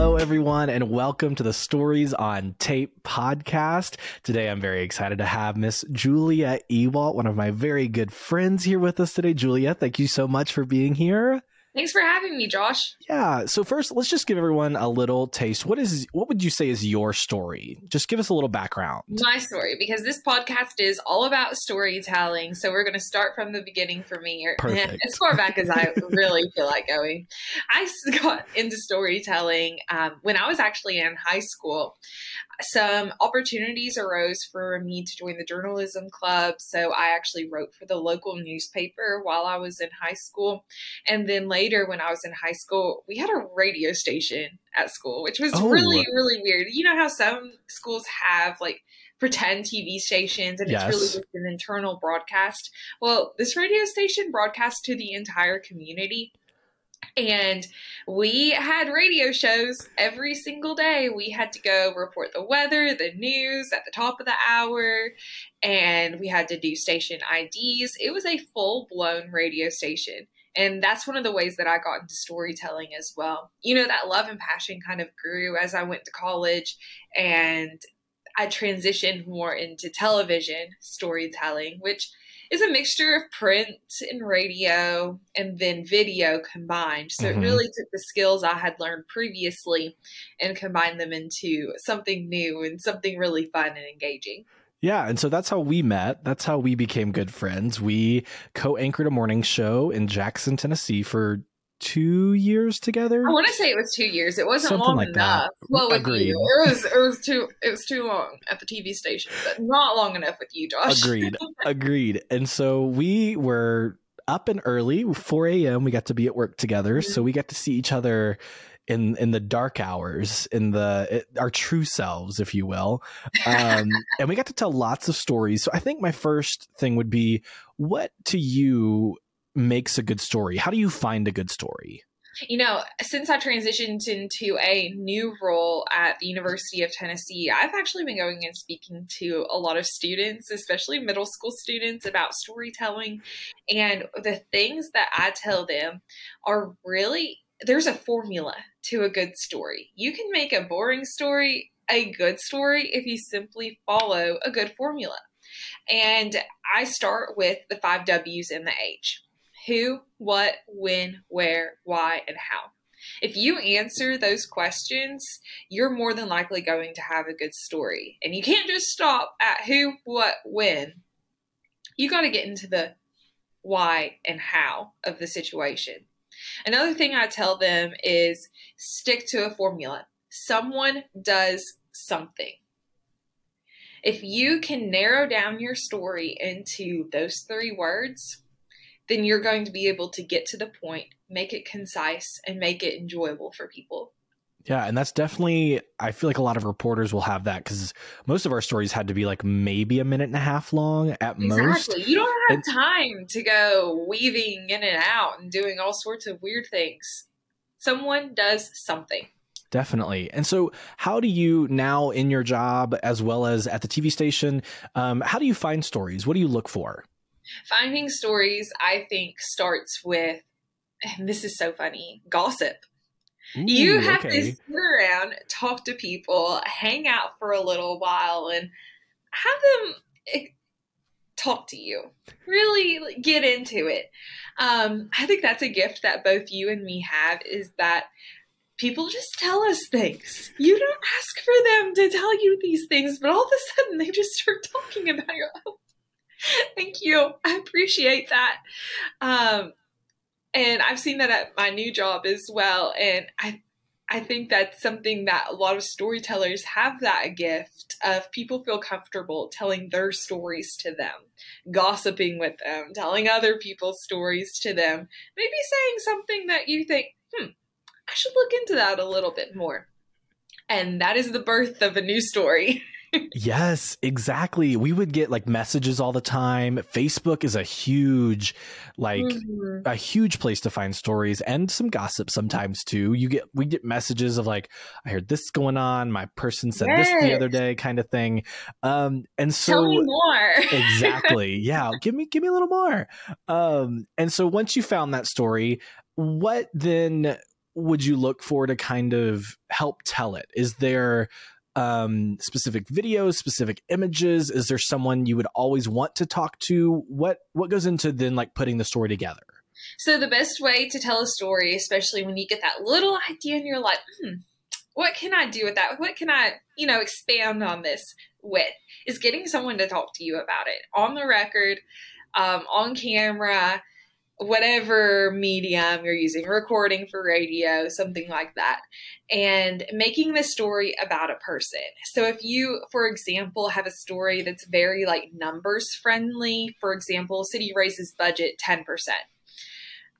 Hello, everyone, and welcome to the Stories on Tape podcast. Today, I'm very excited to have Miss Julia Ewoldt, one of my very good friends, here with us today. Julia, thank you so much for being here. Thanks for having me, Josh. Yeah. So first, let's just give everyone a little taste. What is what would you say is your story? Just give us a little background. My story, because this podcast is all about storytelling. So we're going to start from the beginning for me, Perfect. as far back as I really feel like going. I got into storytelling um, when I was actually in high school some opportunities arose for me to join the journalism club. So I actually wrote for the local newspaper while I was in high school. And then later, when I was in high school, we had a radio station at school, which was oh. really, really weird. You know how some schools have like pretend TV stations and yes. it's really just an internal broadcast? Well, this radio station broadcast to the entire community. And we had radio shows every single day. We had to go report the weather, the news at the top of the hour, and we had to do station IDs. It was a full blown radio station. And that's one of the ways that I got into storytelling as well. You know, that love and passion kind of grew as I went to college and I transitioned more into television storytelling, which is a mixture of print and radio and then video combined. So mm-hmm. it really took the skills I had learned previously and combined them into something new and something really fun and engaging. Yeah, and so that's how we met. That's how we became good friends. We co-anchored a morning show in Jackson, Tennessee for two years together. I want to say it was two years. It wasn't Something long like enough. That. Well, with Agreed. you, it was it was too it was too long at the TV station, but not long enough with you, Josh. Agreed. Agreed. And so we were up and early, 4 a.m. We got to be at work together, mm-hmm. so we got to see each other in in the dark hours, in the it, our true selves, if you will. Um, and we got to tell lots of stories. So I think my first thing would be, what to you makes a good story? How do you find a good story? You know, since I transitioned into a new role at the University of Tennessee, I've actually been going and speaking to a lot of students, especially middle school students, about storytelling. And the things that I tell them are really there's a formula to a good story. You can make a boring story a good story if you simply follow a good formula. And I start with the five W's and the H who, what, when, where, why, and how. If you answer those questions, you're more than likely going to have a good story. And you can't just stop at who, what, when. You got to get into the why and how of the situation. Another thing I tell them is stick to a formula. Someone does something. If you can narrow down your story into those three words, then you're going to be able to get to the point, make it concise, and make it enjoyable for people. Yeah, and that's definitely, I feel like a lot of reporters will have that because most of our stories had to be like maybe a minute and a half long at exactly. most. Exactly. You don't have time to go weaving in and out and doing all sorts of weird things. Someone does something. Definitely. And so, how do you now in your job as well as at the TV station, um, how do you find stories? What do you look for? Finding stories, I think, starts with, and this is so funny, gossip. Ooh, you have okay. to sit around, talk to people, hang out for a little while, and have them eh, talk to you. Really get into it. Um, I think that's a gift that both you and me have is that people just tell us things. You don't ask for them to tell you these things, but all of a sudden they just start talking about your own Thank you. I appreciate that. Um, and I've seen that at my new job as well. And I, I think that's something that a lot of storytellers have that gift of people feel comfortable telling their stories to them, gossiping with them, telling other people's stories to them, maybe saying something that you think, hmm, I should look into that a little bit more. And that is the birth of a new story. yes, exactly. We would get like messages all the time. Facebook is a huge, like mm-hmm. a huge place to find stories and some gossip sometimes too. You get we get messages of like, I heard this going on. My person said yes. this the other day, kind of thing. Um, and so tell me more. exactly. Yeah, give me give me a little more. Um, and so once you found that story, what then would you look for to kind of help tell it? Is there um, specific videos, specific images? Is there someone you would always want to talk to? What what goes into then like putting the story together? So the best way to tell a story, especially when you get that little idea and you're like, hmm, what can I do with that? What can I, you know, expand on this with? Is getting someone to talk to you about it on the record, um, on camera, whatever medium you're using, recording for radio, something like that, and making the story about a person. So if you, for example, have a story that's very like numbers friendly, for example, city raises budget 10%,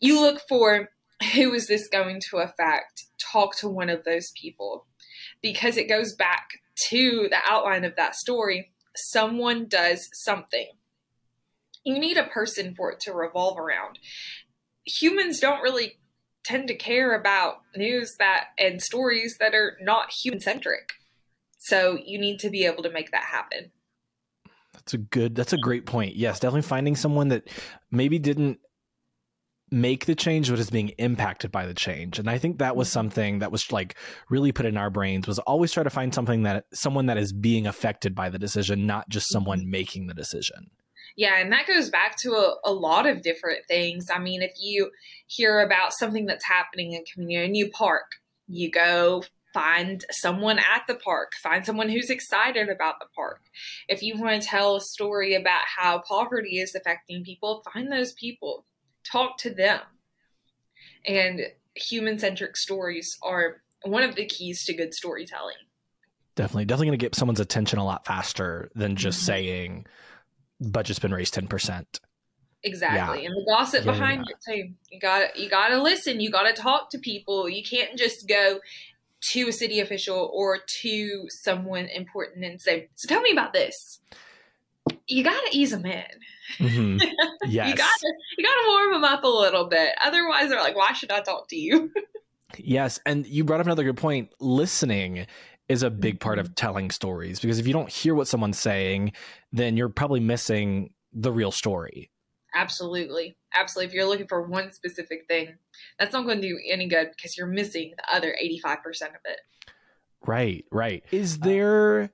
you look for who is this going to affect? Talk to one of those people because it goes back to the outline of that story. Someone does something you need a person for it to revolve around. Humans don't really tend to care about news that and stories that are not human centric. So you need to be able to make that happen. That's a good that's a great point. Yes, definitely finding someone that maybe didn't make the change but is being impacted by the change and i think that was mm-hmm. something that was like really put in our brains was always try to find something that someone that is being affected by the decision not just someone mm-hmm. making the decision yeah, and that goes back to a, a, lot of different things. I mean, if you hear about something that's happening in community, a new park, you go find someone at the park, find someone who's excited about the park. If you want to tell a story about how poverty is affecting people, find those people, talk to them. And human centric stories are one of the keys to good storytelling. Definitely, definitely going to get someone's attention a lot faster than just mm-hmm. saying, budget's been raised 10%. Exactly. Yeah. And the gossip yeah, behind yeah. it too. You got to you got to listen, you got to talk to people. You can't just go to a city official or to someone important and say, "So tell me about this." You got to ease them in. Mm-hmm. Yes. you got to you got to warm them up a little bit. Otherwise, they're like, "Why should I talk to you?" yes, and you brought up another good point. Listening is a big part of mm-hmm. telling stories because if you don't hear what someone's saying, then you're probably missing the real story. Absolutely. Absolutely. If you're looking for one specific thing, that's not going to do any good because you're missing the other 85% of it. Right, right. Is there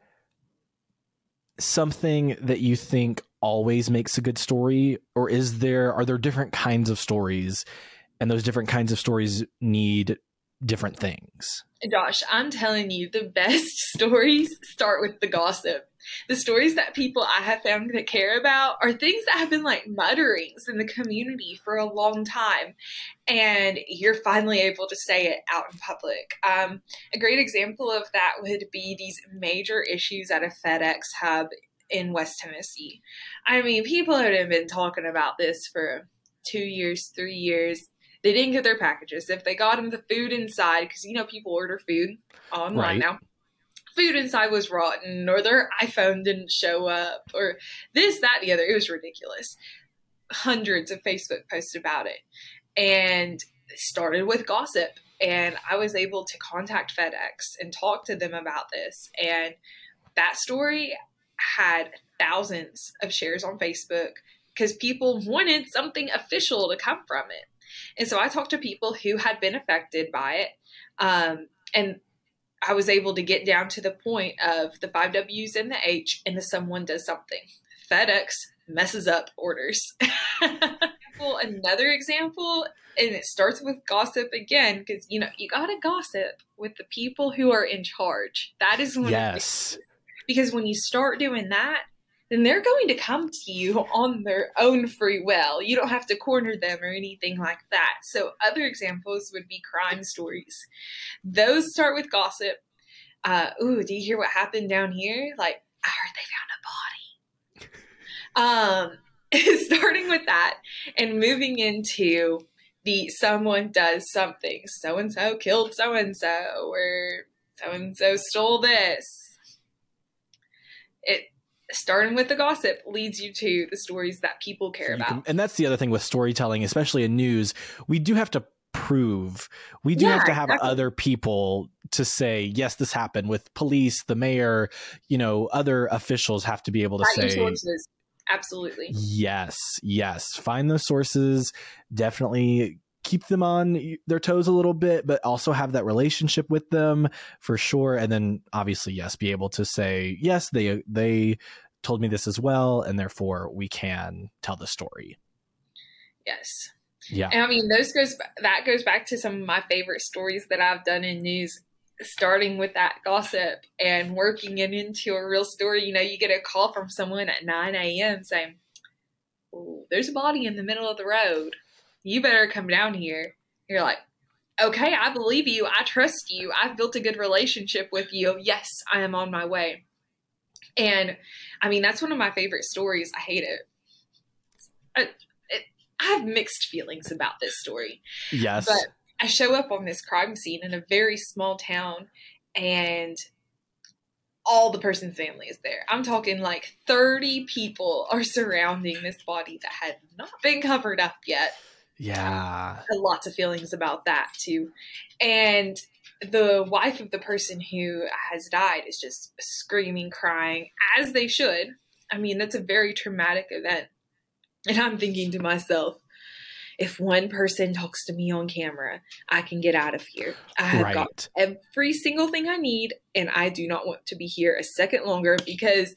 something that you think always makes a good story or is there are there different kinds of stories and those different kinds of stories need different things. Josh, I'm telling you, the best stories start with the gossip. The stories that people I have found that care about are things that have been like mutterings in the community for a long time. And you're finally able to say it out in public. Um, a great example of that would be these major issues at a FedEx hub in West Tennessee. I mean, people have been talking about this for two years, three years they didn't get their packages. If they got them the food inside, because you know people order food online right. now, food inside was rotten, or their iPhone didn't show up, or this, that, the other. It was ridiculous. Hundreds of Facebook posts about it, and it started with gossip. And I was able to contact FedEx and talk to them about this. And that story had thousands of shares on Facebook because people wanted something official to come from it. And so I talked to people who had been affected by it. Um, and I was able to get down to the point of the five W's and the H, and the someone does something. FedEx messes up orders. another example, and it starts with gossip again, because you know you gotta gossip with the people who are in charge. That is one yes. because when you start doing that, then they're going to come to you on their own free will. You don't have to corner them or anything like that. So, other examples would be crime stories. Those start with gossip. Uh, ooh, do you hear what happened down here? Like, I heard they found a body. um, starting with that and moving into the someone does something. So and so killed so and so, or so and so stole this. It starting with the gossip leads you to the stories that people care about. Can, and that's the other thing with storytelling, especially in news. We do have to prove. We do yeah, have to have exactly. other people to say, yes, this happened with police, the mayor, you know, other officials have to be able to say. Absolutely. Yes, yes. Find those sources. Definitely keep them on their toes a little bit, but also have that relationship with them for sure. And then obviously, yes, be able to say, yes, they they told me this as well, and therefore we can tell the story. Yes. Yeah. And I mean, those goes that goes back to some of my favorite stories that I've done in news starting with that gossip and working it into a real story. You know, you get a call from someone at 9 a.m. saying, Oh, There's a body in the middle of the road. You better come down here. You're like, Okay, I believe you. I trust you. I've built a good relationship with you. Yes, I am on my way. And I mean, that's one of my favorite stories. I hate it. I, it, I have mixed feelings about this story. Yes. But I show up on this crime scene in a very small town and all the person's family is there. I'm talking like 30 people are surrounding this body that had not been covered up yet. Yeah. Lots of feelings about that too. And the wife of the person who has died is just screaming, crying, as they should. I mean, that's a very traumatic event. And I'm thinking to myself, if one person talks to me on camera, I can get out of here. I have right. got every single thing I need, and I do not want to be here a second longer because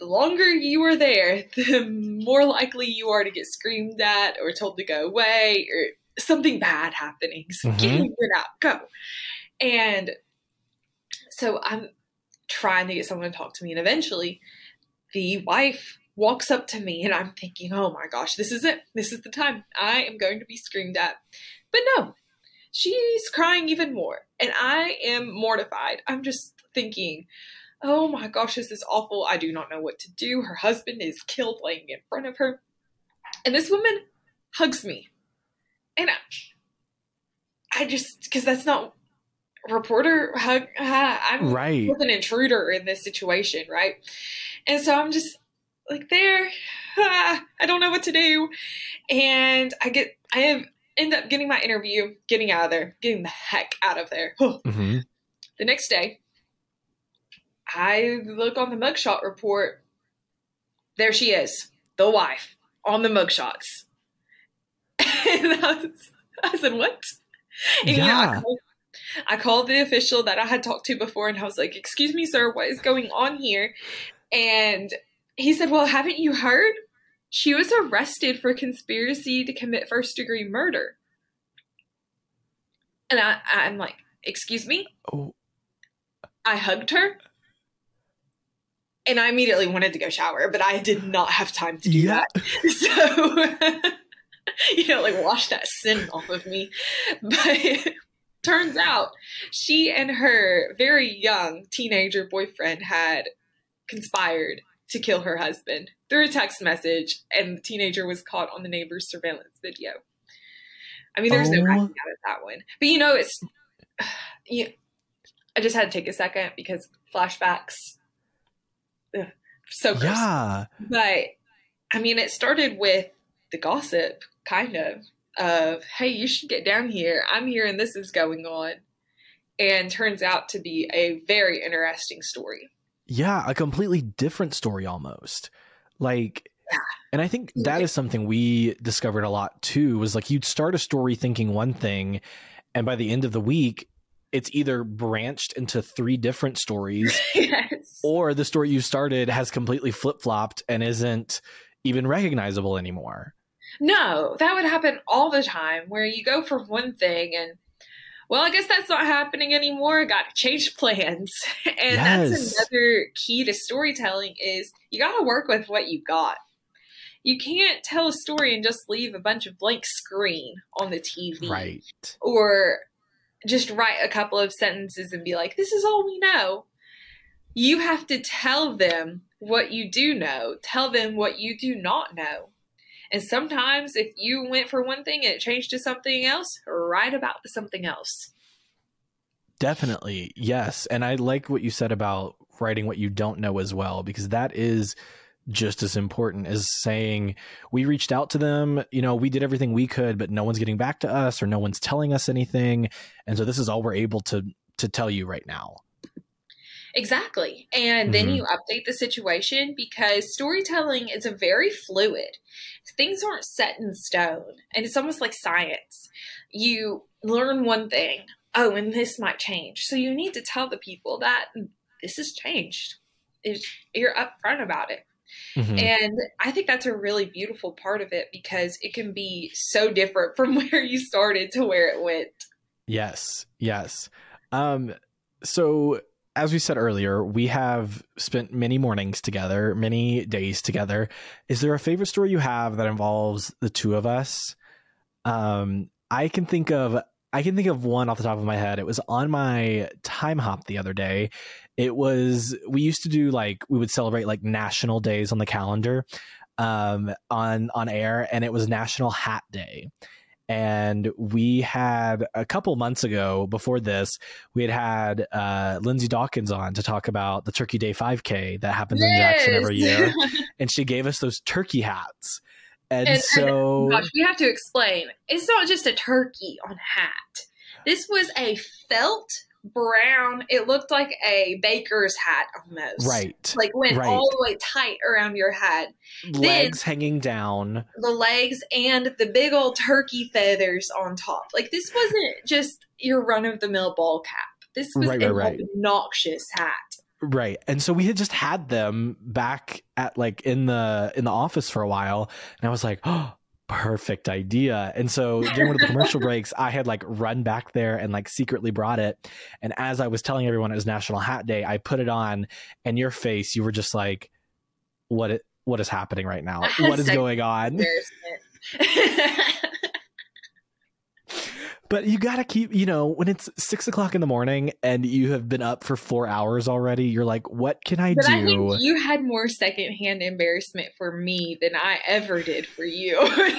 the longer you are there, the more likely you are to get screamed at or told to go away or something bad happening. So mm-hmm. get out, go. And so I'm trying to get someone to talk to me, and eventually the wife walks up to me and I'm thinking, oh my gosh, this is it. This is the time. I am going to be screamed at. But no, she's crying even more. And I am mortified. I'm just thinking, oh my gosh, this is awful. I do not know what to do. Her husband is killed laying in front of her. And this woman hugs me. And I, I just, because that's not reporter hug. I'm right. an intruder in this situation, right? And so I'm just like there ah, i don't know what to do and i get i have end up getting my interview getting out of there getting the heck out of there mm-hmm. the next day i look on the mugshot report there she is the wife on the mugshots and I, was, I said what and yeah, yeah I, called, I called the official that i had talked to before and i was like excuse me sir what is going on here and he said, Well, haven't you heard? She was arrested for conspiracy to commit first degree murder. And I, I'm like, Excuse me? Oh. I hugged her. And I immediately wanted to go shower, but I did not have time to do yeah. that. So, you know, like wash that sin off of me. But turns out she and her very young teenager boyfriend had conspired to kill her husband through a text message, and the teenager was caught on the neighbor's surveillance video. I mean, there's oh. no hiding out of that one. But you know, it's you. I just had to take a second because flashbacks. So. Yeah. But I mean, it started with the gossip, kind of, of hey, you should get down here. I'm here, and this is going on, and turns out to be a very interesting story. Yeah, a completely different story almost. Like yeah. and I think that is something we discovered a lot too was like you'd start a story thinking one thing and by the end of the week it's either branched into three different stories yes. Or the story you started has completely flip-flopped and isn't even recognizable anymore. No, that would happen all the time where you go for one thing and well, I guess that's not happening anymore. Got to change plans. And yes. that's another key to storytelling is you got to work with what you got. You can't tell a story and just leave a bunch of blank screen on the TV. Right. Or just write a couple of sentences and be like, this is all we know. You have to tell them what you do know, tell them what you do not know. And sometimes if you went for one thing and it changed to something else, write about the something else. Definitely. Yes. And I like what you said about writing what you don't know as well, because that is just as important as saying we reached out to them you know we did everything we could but no one's getting back to us or no one's telling us anything and so this is all we're able to to tell you right now Exactly. And then Mhm. you update the situation because storytelling is a very fluid. Things aren't set in stone. And it's almost like science. You learn one thing, oh, and this might change. So you need to tell the people that this has changed. It's, you're upfront about it. Mhm. And I think that's a really beautiful part of it because it can be so different from where you started to where it went. Yes, yes. Um, so as we said earlier, we have spent many mornings together, many days together. Is there a favorite story you have that involves the two of us? Um, I can think of I can think of one off the top of my head. It was on my time hop the other day. It was we used to do like we would celebrate like national days on the calendar um on on air and it was National Hat Day and we had a couple months ago before this we had had uh, lindsay dawkins on to talk about the turkey day 5k that happens in jackson every year and she gave us those turkey hats and, And- and- so Gosh, we have to explain. It's not just a turkey on hat. This was a felt brown. It looked like a baker's hat almost. right Like went right. all the way tight around your head. legs hanging down The legs and the big old turkey feathers on top. Like this wasn't just your run of the mill ball cap. This was Right, an right. obnoxious hat. right and so we had just had them back at like in the in the office for a while and i was like oh perfect idea. And so during one of the commercial breaks i had like run back there and like secretly brought it. And as i was telling everyone it was national hat day i put it on and your face you were just like what it what is happening right now? What is going on. but you gotta keep you know when it's six o'clock in the morning and you have been up for four hours already you're like what can i But do I think you had more secondhand embarrassment for me than I ever did for you.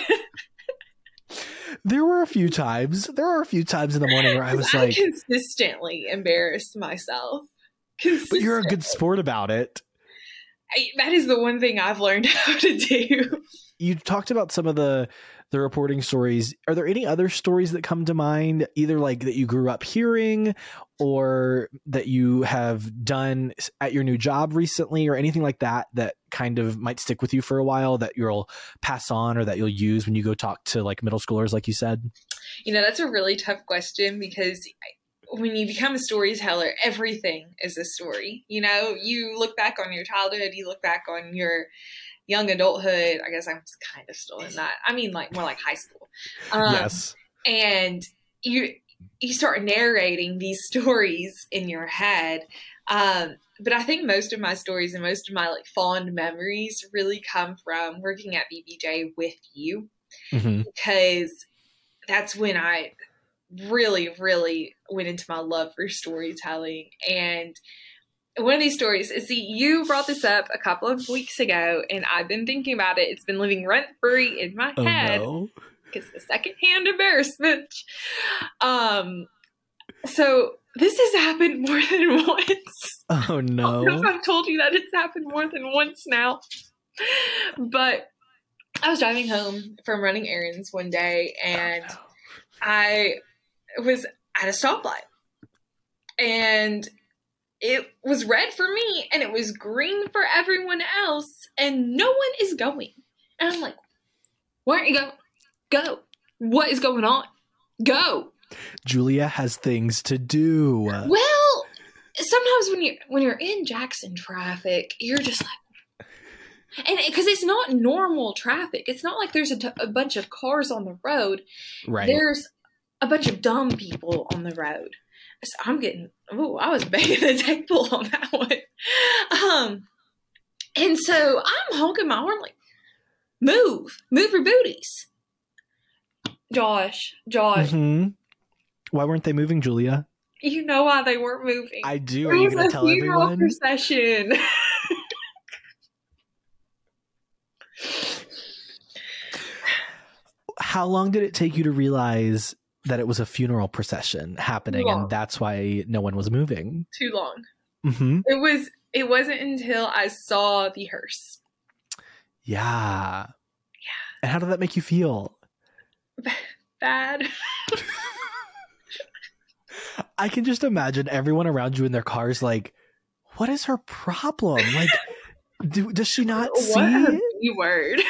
There were a few times. There were a few times in the morning where I was like, consistently embarrassed myself. "But you're a good sport about it." I, that is the one thing I've learned how to do. You talked about some of the the reporting stories. Are there any other stories that come to mind, either like that you grew up hearing, or that you have done at your new job recently, or anything like that that kind of might stick with you for a while that you'll pass on or that you'll use when you go talk to like middle schoolers, like you said? You know, that's a really tough question because I- when you become a storyteller, everything is a story. You know, you look back on your childhood, you look back on your young adulthood. I guess I'm kind of still in that. I mean, like more like high school. Um, yes. and you you start narrating these stories in your head um, but i think most of my stories and most of my like fond memories really come from working at bbj with you hmm because that's when i really really went into my love for storytelling and one of these stories is see you brought this up a couple of weeks ago and i've been thinking about it it's been living rent free in my Oh head no. because the secondhand embarrassment. Um, so this has happened more than once. Oh no. I've told you that it's happened more than once now. But I was driving home from running errands one day and I was at a stoplight. And it was red for me and it was green for everyone else, and no one is going. And I'm like, why aren't you going? Go. What is going on? Go. Julia has things to do. Well, sometimes when you when you're in Jackson traffic, you're just like, and because it's not normal traffic, it's not like there's a, t- a bunch of cars on the road. right. There's a bunch of dumb people on the road. I'm getting. Oh, I was banging the table on that one. Um, and so I'm honking my horn like, move, move your booties. Josh, Josh, hmm Why weren't they moving, Julia? you know why they weren't moving. I do. Are you going to tell everyone? procession. How long did it take you to realize that it was a funeral procession happening, and that's why no one was moving? Too long. hmm It was. It wasn't until I saw the hearse. Yeah. Yeah. And how did that make you feel? Bad. I can just imagine everyone around you in their cars, like, what is her problem? Like, do, does she not what see? a B word.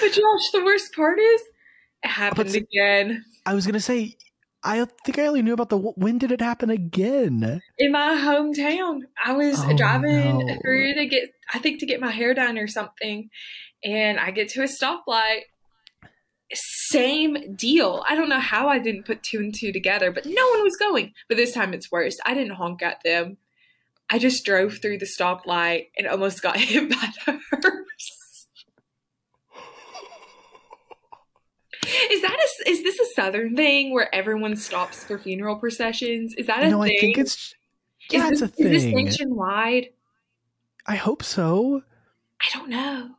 But Josh, the worst part is it happened But- again I was gonna say, I think I only knew about the. When did it happen again? in my hometown. I was Oh, driving no. through to get, I think, to get my hair done or something, and I get to a stoplight. Same deal. I don't know how I didn't put two and two together, but no one was going. But this time it's worse. I didn't honk at them. I just drove through the stoplight and almost got hit by the hearse. Is that a, is this a southern thing where everyone stops for funeral processions? Is that a thing? no, thing? I think it's. is Yeah, this, it's a thing. Is this nationwide? I hope so. I don't know.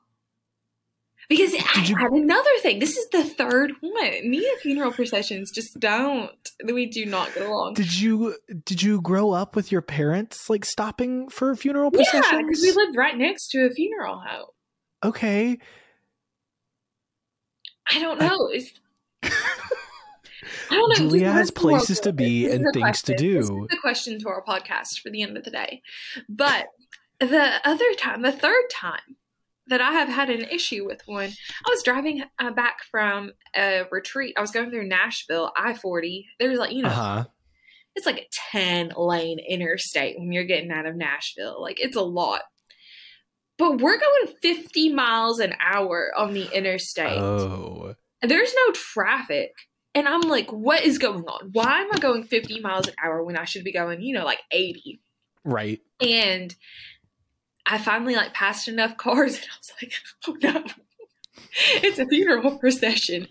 Because I you- had another thing. This is the third one. Me and funeral processions just don't. We do not get along. Did you did you grow up with your parents like stopping for funeral yeah, processions? because we lived right next to a funeral home. okay. I don't know. I know. Julia has to places to be and things to question. This do. the question to our podcast for the end of the day. But the other time, the third time that I have had an issue with one, I was driving uh, back from a retreat. I was going through Nashville, I 40. There's like, you know, Uh huh. it's like a 10 lane interstate when you're getting out of Nashville. Like, it's a lot. But we're going 50 miles an hour on the interstate. Oh. There's no traffic. And I'm like, what is going on? Why am I going 50 miles an hour when I should be going, you know, like 80? Right. And I finally like passed enough cars and I was like, oh no. It's a funeral procession.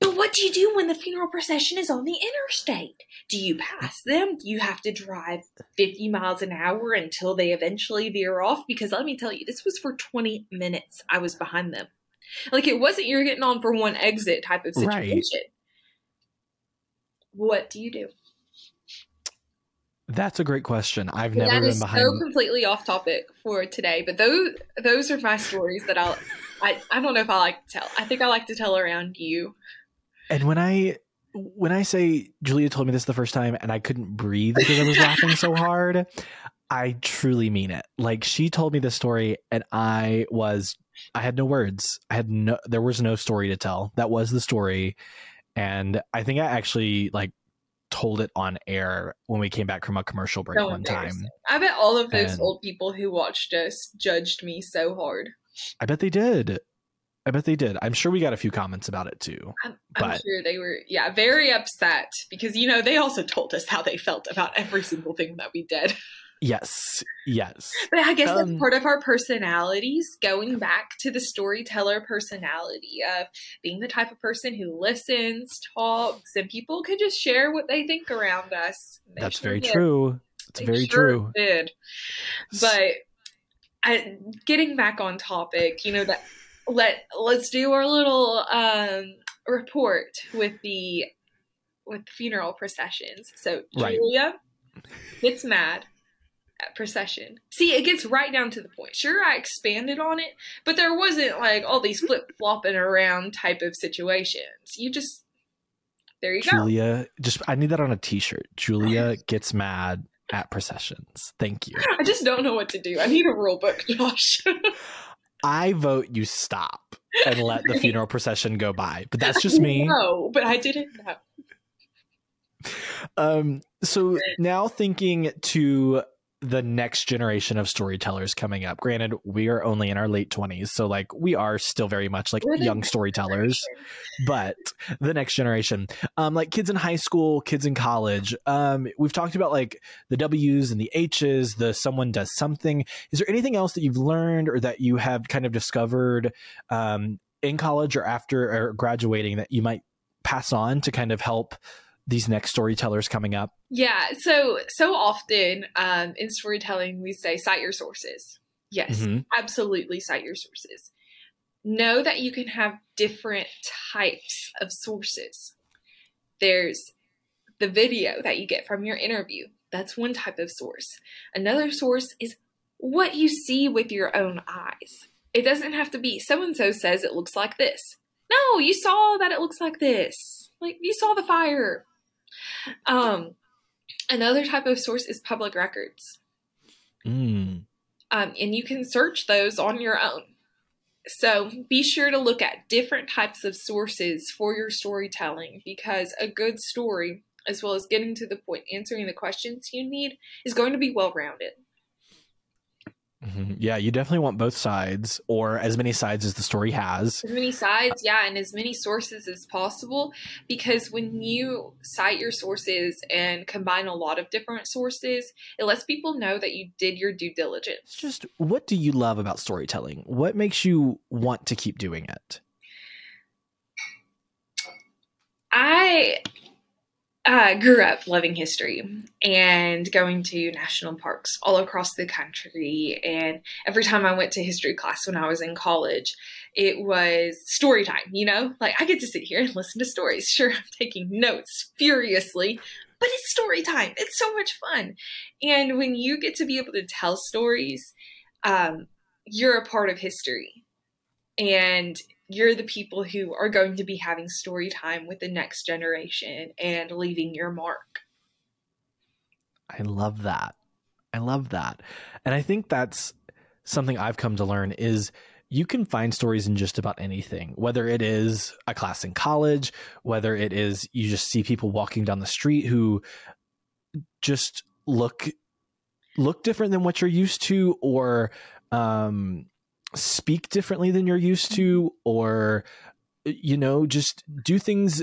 But what do you do when the funeral procession is on the interstate? Do you pass them? Do you have to drive 50 miles an hour until they eventually veer off? Because let me tell you, this was for 20 minutes. I was behind them. Like it wasn't you're getting on for one exit type of Right. What do you do? That's a great question. I've That never been behind. so completely off topic for today, but those those are my stories that I'll. I, I don't know if I like to tell. I think I like to tell around you. And when I when I say Julia told me this the first time and I couldn't breathe because I was laughing so hard, I truly mean it. Like she told me this story and I was I had no words. I had no there was no story to tell. That was the story. And I think I actually like told it on air when we came back from a commercial break So one time. I bet all of those And- old people who watched us judged me so hard. I bet they did. I bet they did. I'm sure we got a few comments about it too. I'm, I'm sure they were, yeah, very upset because you know they also told us how they felt about every single thing that we did. Yes. Yes. But I guess Um, that's part of our personalities, going back to the storyteller personality of being the type of person who listens, talks, and people can just share what they think around us. They That's sure very did. true. It's They very sure true. Did. But I, getting back on topic, you know that let let's do our little um, report with the with funeral processions. So Right. Julia gets mad procession. See, it gets right down to the point. Sure, I expanded on it, but there wasn't like all these flip flopping around type of situations. You just there you go. Julia, just I need that on a t-shirt. Julia gets mad at processions. Thank you. I just don't know what to do. I need a rule book, Josh. I vote you stop and let the funeral procession go by. But that's just me. No, but I didn't know. Um so now thinking to the next generation of storytellers coming up. Granted, we are only in our late 20s, so like we are still very much like young storytellers. but the next generation um like kids in high school kids in college um we've talked about like the w's and the h's the someone does something is there anything else that you've learned or that you have kind of discovered um in college or after or graduating that you might pass on to kind of help these next storytellers coming up Yeah, so so often um, in storytelling we say cite your sources. Yes, Mhm. absolutely cite your sources. Know that you can have different types of sources. There's the video that you get from your interview. That's one type of source. Another source is what you see with your own eyes. It doesn't have to be so and so says it looks like this. No, you saw that it looks like this. Like you saw the fire. Um Another type of source is public records. Mm. Um, and you can search those on your own. So be sure to look at different types of sources for your storytelling because a good story, as well as getting to the point, answering the questions you need, is going to be well rounded. Mhm. Yeah, you definitely want both sides, or as many sides as the story has. As many sides, yeah, and as many sources as possible because when you cite your sources and combine a lot of different sources, it lets people know that you did your due diligence. Just what do you love about storytelling? What makes you want to keep doing it? I uh, grew up loving history and going to national parks all across the country. And every time I went to history class when I was in college, it was story time, you know? Like I get to sit here and listen to stories. Sure, I'm taking notes furiously, but it's story time. It's so much fun. And when you get to be able to tell stories, um, you're a part of history. And you're the people who are going to be having story time with the next generation and leaving your mark. I love that. I love that. And I think that's something I've come to learn is you can find stories in just about anything, whether it is a class in college, whether it is you just see people walking down the street who just look look different than what you're used to or um speak differently than you're used to or you know just do things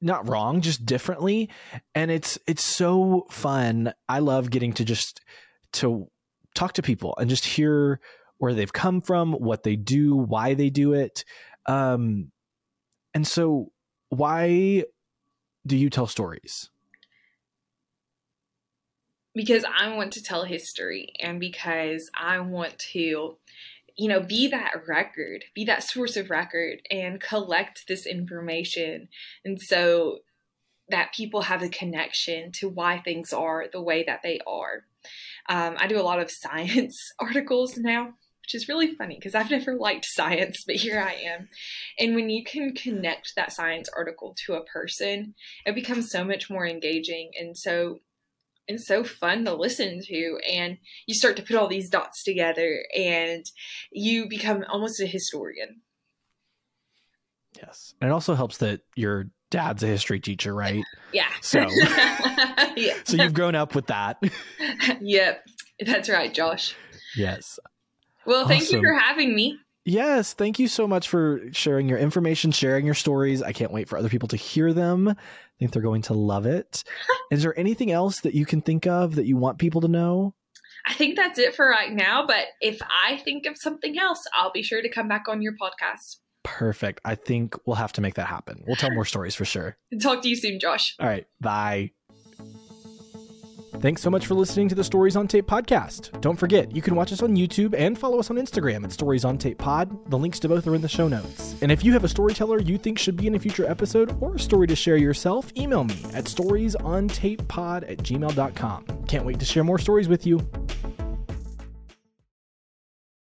not wrong just differently. And it's it's so fun. I love getting to just to talk to people and just hear where they've come from what they do why they do it. Um and so why do you tell stories? Because I want to tell history and because I want to you know, be that record, be that source of record and collect this information. And so that people have a connection to why things are the way that they are. Um, I do a lot of science articles now, which is really funny because I've never liked science, but here I am. And when you can connect that science article to a person, it becomes so much more engaging. And so and so fun to listen to and you start to put all these dots together and you become almost a historian. Yes. And it also helps that your dad's a history teacher right? Yeah. So yeah. so you've grown up with that. Yep. That's right josh. Yes. Well thank Awesome. you for having me. Yes, thank you so much for sharing your information, sharing your stories. I can't wait for other people to hear them. I think they're going to love it. Is there anything else that you can think of that you want people to know? i think that's it for right now but if i think of something else i'll be sure to come back on your podcast Perfect. I think we'll have to make that happen. We'll tell more stories for sure. talk to you soon josh All right, bye. Thanks so much for listening to the Stories on Tape podcast. Don't forget, you can watch us on YouTube and follow us on Instagram at Stories on Tape Pod. The links to both are in the show notes. And if you have a storyteller you think should be in a future episode or a story to share yourself, email me at storiesontapepod at gmail.com. Can't wait to share more stories with you.